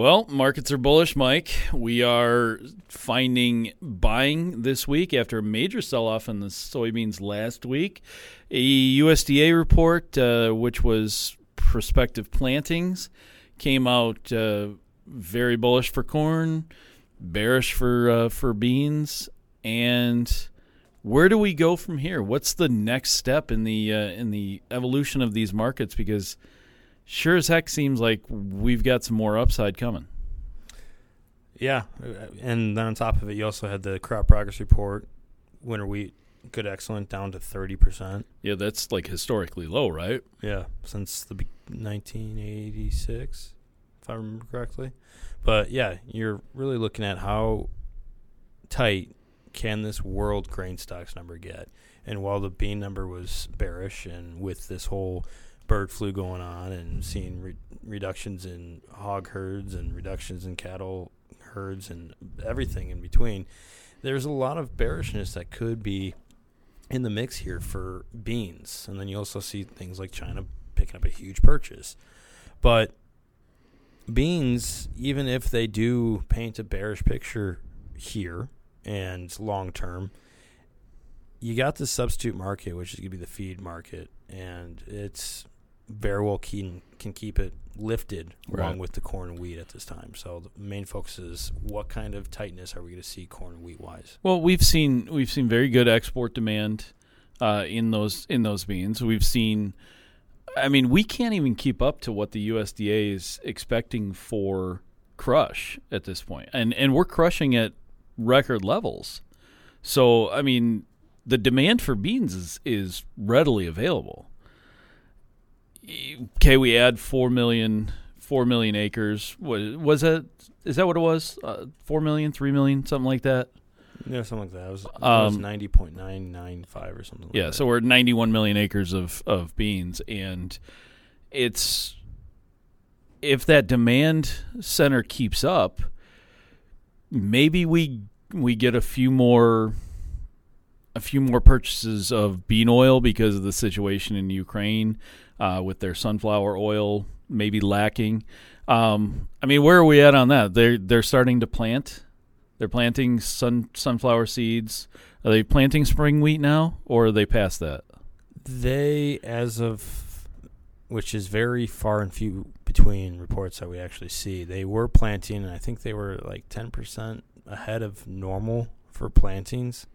Well, markets are bullish, Mike. We are finding buying this week after a major sell off in the soybeans last week. A USDA report, uh, which was prospective plantings, came out uh, very bullish for corn, bearish for uh, for beans, and where do we go from here? What's the next step in the uh, in the evolution of these markets? Because sure as heck seems like we've got some more upside coming. Yeah, uh, and then on top of it, you also had the crop progress report, winter wheat, good excellent, down to thirty percent. Yeah, that's like historically low, right? Yeah, since the 1986, if I remember correctly. But yeah, you're really looking at how tight can this world grain stocks number get? And while the bean number was bearish, and with this whole bird flu going on and seeing re- reductions in hog herds and reductions in cattle herds and everything in between, there's a lot of bearishness that could be in the mix here for beans. And then you also see things like China picking up a huge purchase. But beans, even if they do paint a bearish picture here and long term, you got the substitute market, which is going to be the feed market, and it's very well can can keep it lifted Right. along with the corn and wheat at this time. So the main focus is what kind of tightness are we going to see corn and wheat wise? Well, we've seen we've seen very good export demand uh, in those in those beans. We've seen, I mean, we can't even keep up to what the USDA is expecting for crush at this point, and and we're crushing at record levels. So, I mean, the demand for beans is is readily available. Okay, we add four million four million acres. Was was that is that what it was? Uh, four million, three million, something like that. Yeah, something like that. It was, it was Um, ninety point nine nine five or something. Like Yeah, that. so we're at 91 million acres of, of beans, and it's if that demand center keeps up, maybe we we get a few more a few more purchases of bean oil because of the situation in Ukraine uh, with their sunflower oil maybe lacking. Um, I mean, where are we at on that? They're they're starting to plant. They're planting sun sunflower seeds. Are they planting spring wheat now, or are they past that? They, as of, which is very far and few between reports that we actually see, they were planting, and I think they were like 10% ahead of normal for plantings.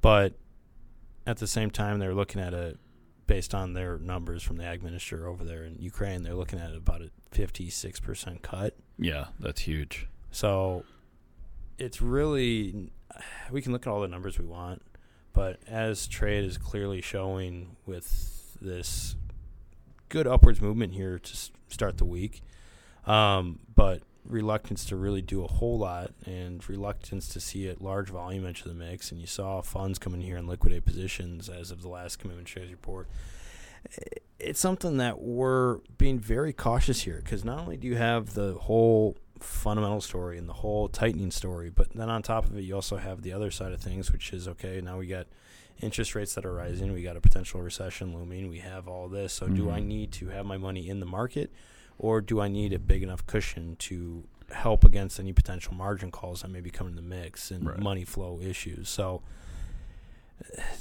But at the same time, they're looking at a, based on their numbers from the ag minister over there in Ukraine, they're looking at about a 56% cut. Yeah, that's huge. So it's really we can look at all the numbers we want, but as trade is clearly showing with this good upwards movement here to start the week, um, but reluctance to really do a whole lot and reluctance to see a large volume into the mix. And you saw funds come in here and liquidate positions as of the last commitment of traders report. It's something that we're being very cautious here because not only do you have the whole fundamental story and the whole tightening story, but then on top of it, you also have the other side of things, which is okay, now we got interest rates that are rising, we got a potential recession looming, we have all this. So, do I Mhm. need to have my money in the market or do I need a big enough cushion to help against any potential margin calls that may be coming in the mix and Right. money flow issues? So,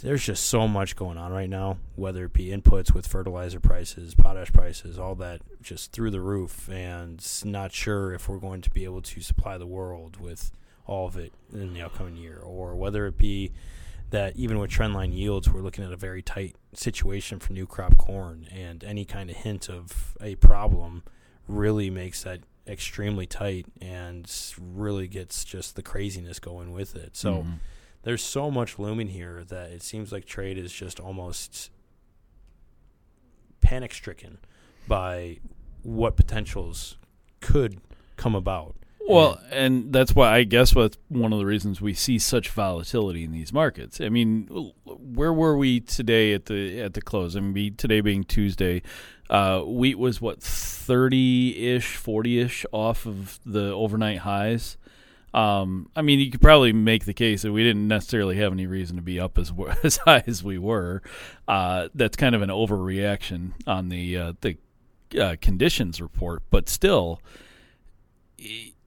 there's just so much going on right now, whether it be inputs with fertilizer prices, potash prices, all that just through the roof, and not sure if we're going to be able to supply the world with all of it in the upcoming year, or whether it be that even with trendline yields, we're looking at a very tight situation for new crop corn, and any kind of hint of a problem really makes that extremely tight and really gets just the craziness going with it. So Mhm. there's so much looming here that it seems like trade is just almost panic stricken by what potentials could come about. Well, and that's why I guess that's one of the reasons we see such volatility in these markets. I mean, where were we today at the at the close? I mean, today being Tuesday, uh, wheat was what thirty ish, forty ish off of the overnight highs. Um, I mean, you could probably make the case that we didn't necessarily have any reason to be up as as high as we were. Uh, that's kind of an overreaction on the uh, the uh, conditions report, but still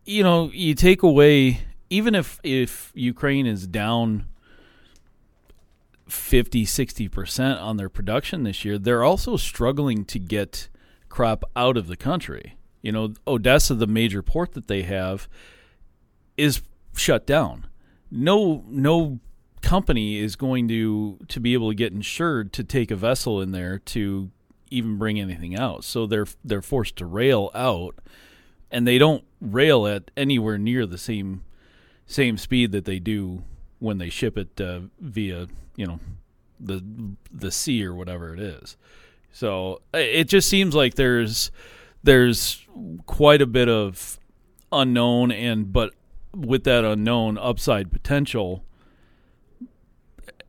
you know, you take away even if if Ukraine is down 50 60% on their production this year, they're also struggling to get crop out of the country. You know, Odessa, the major port that they have, is shut down. No no company is going to to be able to get insured to take a vessel in there to even bring anything out. So they're they're forced to rail out and they don't rail at anywhere near the same same speed that they do when they ship it uh, via you know the the sea or whatever it is. So it just seems like there's there's quite a bit of unknown and but with that unknown upside potential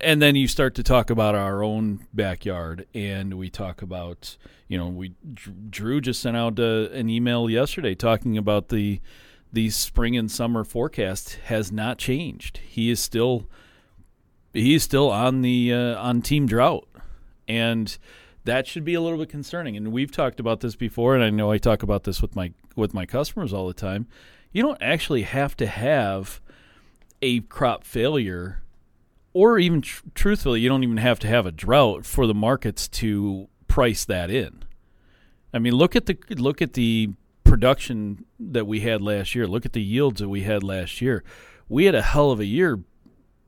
and then you start to talk about our own backyard and we talk about you know we drew just sent out uh, an email yesterday talking about the the spring and summer forecast has not changed. He is still he's still on the uh, on team drought. And that should be a little bit concerning. And we've talked about this before and I know I talk about this with my with my customers all the time. You don't actually have to have a crop failure or even tr- truthfully, you don't even have to have a drought for the markets to price that in. I mean, look at the look at the production that we had last year. Look at the yields that we had last year. We had a hell of a year,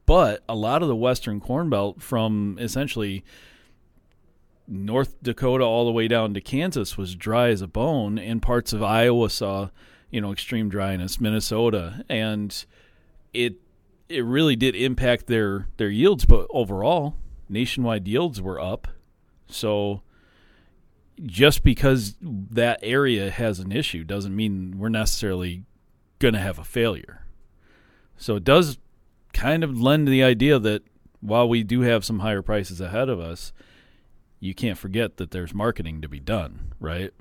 but a lot of the western corn belt from essentially North Dakota all the way down to Kansas was dry as a bone, and parts of Iowa saw, you know, extreme dryness, Minnesota, and it it really did impact their their yields, but overall, nationwide yields were up. So just because that area has an issue doesn't mean we're necessarily going to have a failure. So it does kind of lend the idea that while we do have some higher prices ahead of us, you can't forget that there's marketing to be done, right?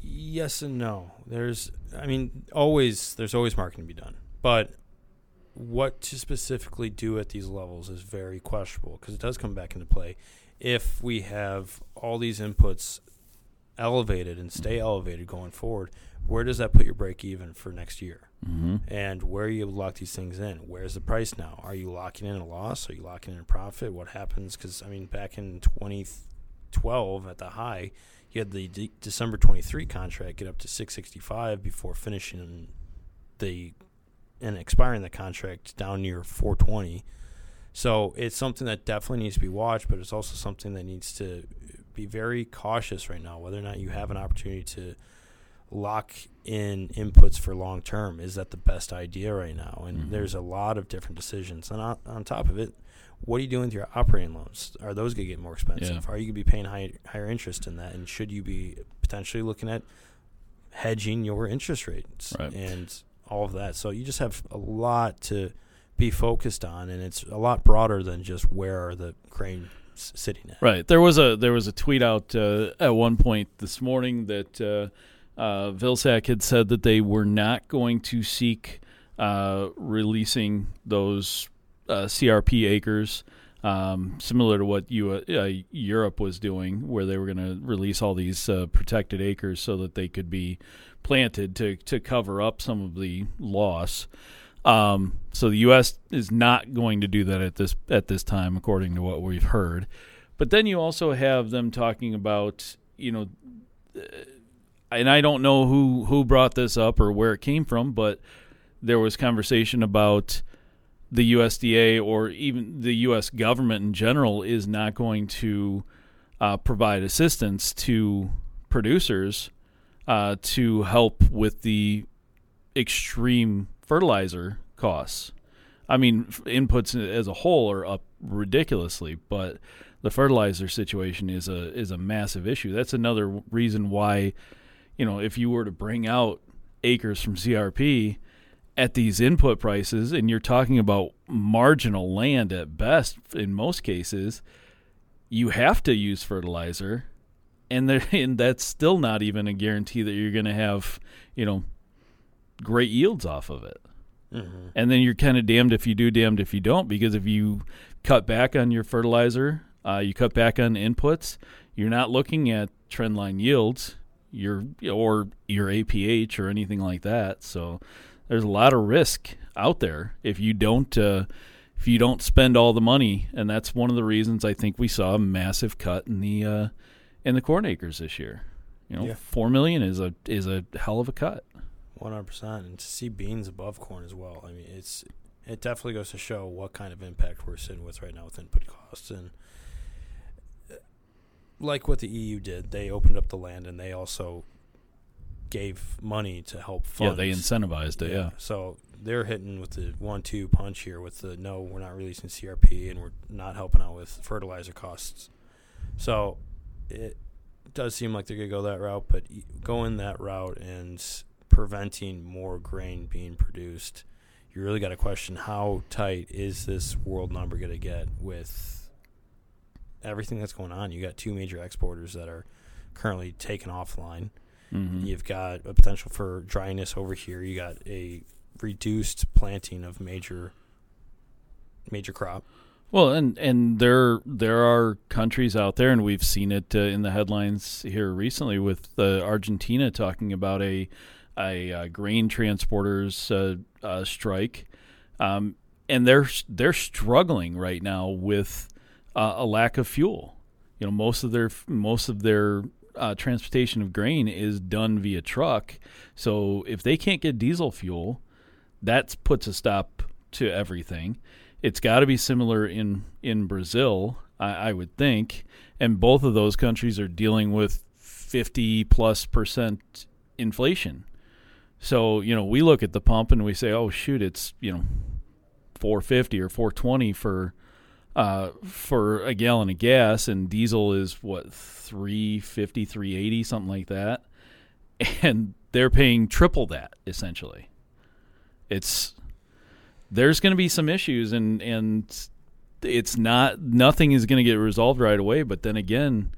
Yes and no. There's I mean always there's always marketing to be done. But what to specifically do at these levels is very questionable because it does come back into play. If we have all these inputs elevated and stay elevated going forward, where does that put your break even for next year? Mm-hmm. And where are you lock these things in? Where's the price now? Are you locking in a loss? Are you locking in a profit? What happens? Because, I mean, back in 2012 at the high, you had the de- December 23 contract get up to 665 before finishing the and expiring the contract down near 420. So it's something that definitely needs to be watched, but it's also something that needs to be very cautious right now. Whether or not you have an opportunity to lock in inputs for long term, is that the best idea right now? And mm-hmm. there's a lot of different decisions. And on, on, top of it, what are you doing with your operating loans? Are those going to get more expensive? Yeah. Are you going to be paying high, higher interest in that? And should you be potentially looking at hedging your interest rates? Right. And all of that. So you just have a lot to be focused on, and it's a lot broader than just where are the grain sitting at. Right. There was a there was a tweet out uh, at one point this morning that uh, uh, Vilsack had said that they were not going to seek uh, releasing those uh, CRP acres. Um, similar to what you, uh, Europe was doing, where they were going to release all these uh, protected acres so that they could be planted to to cover up some of the loss. Um, so the U.S. is not going to do that at this at this time, according to what we've heard. But then you also have them talking about, you know, uh, and I don't know who who brought this up or where it came from, but there was conversation about the USDA or even the U.S. government in general is not going to uh, provide assistance to producers uh, to help with the extreme fertilizer costs. I mean, inputs as a whole are up ridiculously, but the fertilizer situation is a is a massive issue. That's another reason why, you know, if you were to bring out acres from CRP at these input prices, and you're talking about marginal land at best in most cases, you have to use fertilizer and there and that's still not even a guarantee that you're going to have you know great yields off of it mm-hmm. and then you're kind of damned if you do damned if you don't because if you cut back on your fertilizer uh, you cut back on inputs you're not looking at trendline yields your or your APH or anything like that. So there's a lot of risk out there if you don't uh, if you don't spend all the money, and that's one of the reasons I think we saw a massive cut in the uh, in the corn acres this year. You know, Yeah. four million is a is a hell of a cut. One hundred percent, and to see beans above corn as well. I mean, it's it definitely goes to show what kind of impact we're sitting with right now with input costs, and uh, like what the EU did, they opened up the land and they also gave money to help fund. Yeah, they incentivized it. Yeah, So they're hitting with the one-two punch here with the no, we're not releasing CRP and we're not helping out with fertilizer costs. So it does seem like they're gonna go that route, but going that route and preventing more grain being produced, you really got to question how tight is this world number gonna get with everything that's going on. You got two major exporters that are currently taken offline. Mhm. You've got a potential for dryness over here. You got a reduced planting of major major crop. Well, and and there there are countries out there, and we've seen it uh, in the headlines here recently with uh, Argentina talking about a a uh, grain transporters uh, uh, strike, um, and they're they're struggling right now with uh, a lack of fuel. You know, most of their most of their uh, transportation of grain is done via truck. So if they can't get diesel fuel, that puts a stop to everything. It's got to be similar in in Brazil, I, I would think, and both of those countries are dealing with fifty plus percent inflation. So you know, we look at the pump and we say, "Oh shoot, it's you know, four fifty or four twenty for uh, for a gallon of gas, and diesel is what 350 380 something like that, and they're paying triple that essentially. It's there's going to be some issues, and and it's not nothing is going to get resolved right away. But then again,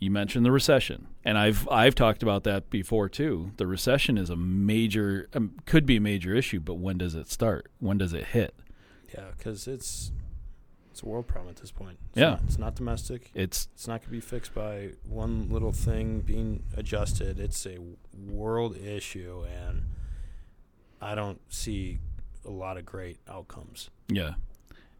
you mentioned the recession, and I've I've talked about that before too. The recession is a major um, could be a major issue, but when does it start? When does it hit? Yeah, because it's it's a world problem at this point. It's Yeah. not, it's not domestic. It's It's not going to be fixed by one little thing being adjusted. It's a world issue, and I don't see a lot of great outcomes. Yeah,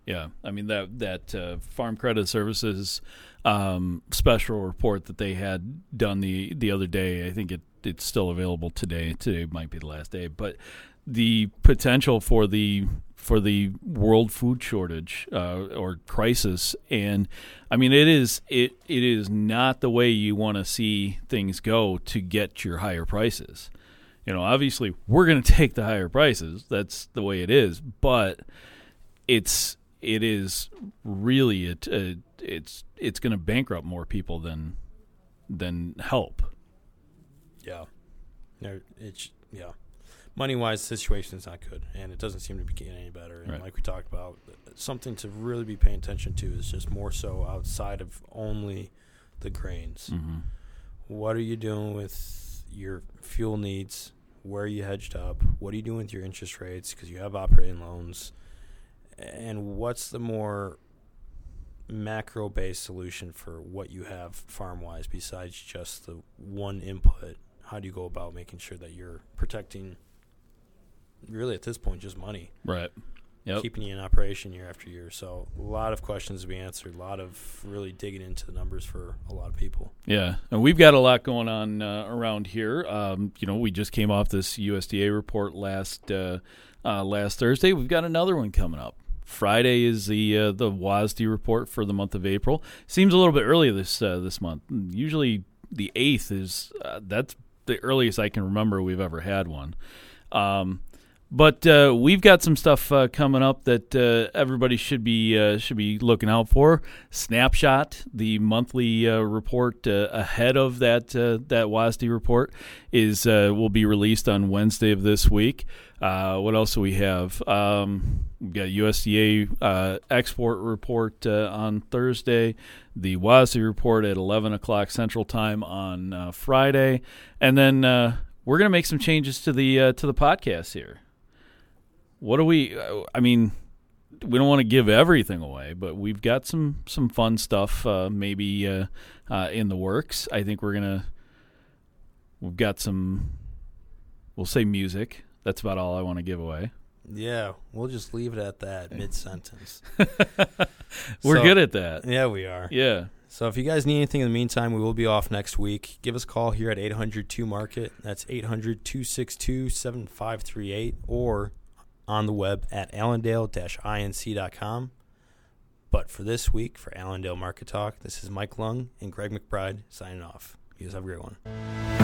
yeah. I mean that that uh, Farm Credit Services um, special report that they had done the the other day. I think it it's still available today. Today might be the last day, but the potential for the for the world food shortage uh, or crisis, and I mean it is it it is not the way you want to see things go to get your higher prices. You know, obviously we're going to take the higher prices. That's the way it is, but it's it is really it it's it's going to bankrupt more people than than help. Yeah, it's yeah. Money wise, the situation is not good, and it doesn't seem to be getting any better. And Right. like we talked about, something to really be paying attention to is just more so outside of only the grains. Mm-hmm. What are you doing with your fuel needs? Where are you hedged up? What are you doing with your interest rates? Because you have operating loans. And what's the more macro based solution for what you have farm wise besides just the one input? How do you go about making sure that you're protecting, really at this point, just money? Right. Yep. keeping you in operation year after year. So a lot of questions to be answered. A lot of really digging into the numbers for a lot of people. Yeah, and we've got a lot going on uh, around here. Um, you know, we just came off this USDA report last uh, uh, last Thursday. We've got another one coming up. Friday is the uh, the WASDE report for the month of April. Seems a little bit early this uh, this month. Usually the eighth is uh, that's the earliest I can remember we've ever had one. Um, but uh, we've got some stuff uh, coming up that uh, everybody should be uh, should be looking out for. Snapshot, the monthly uh, report uh, ahead of that that WASDE report, is will be released on Wednesday of this week. What else do we have? Um, we've got USDA export report on Thursday, the WASDE report at 11 o'clock Central Time on Friday, and then we're going to make some changes to the to the podcast here. What do we? I mean, we don't want to give everything away, but we've got some some fun stuff uh, maybe uh, uh, in the works. I think we're gonna We've got some. We'll say music. That's about all I want to give away. Yeah, we'll just leave it at that mid sentence. We're So- good at that. Yeah, we are. Yeah. So if you guys need anything in the meantime, we will be off next week. Give us a call here at 802 Market. That's 800 262 7538 or on the web at allendale inc.com. But for this week, for Allendale Market Talk, this is Mike Lung and Greg McBride signing off. You guys have a great one.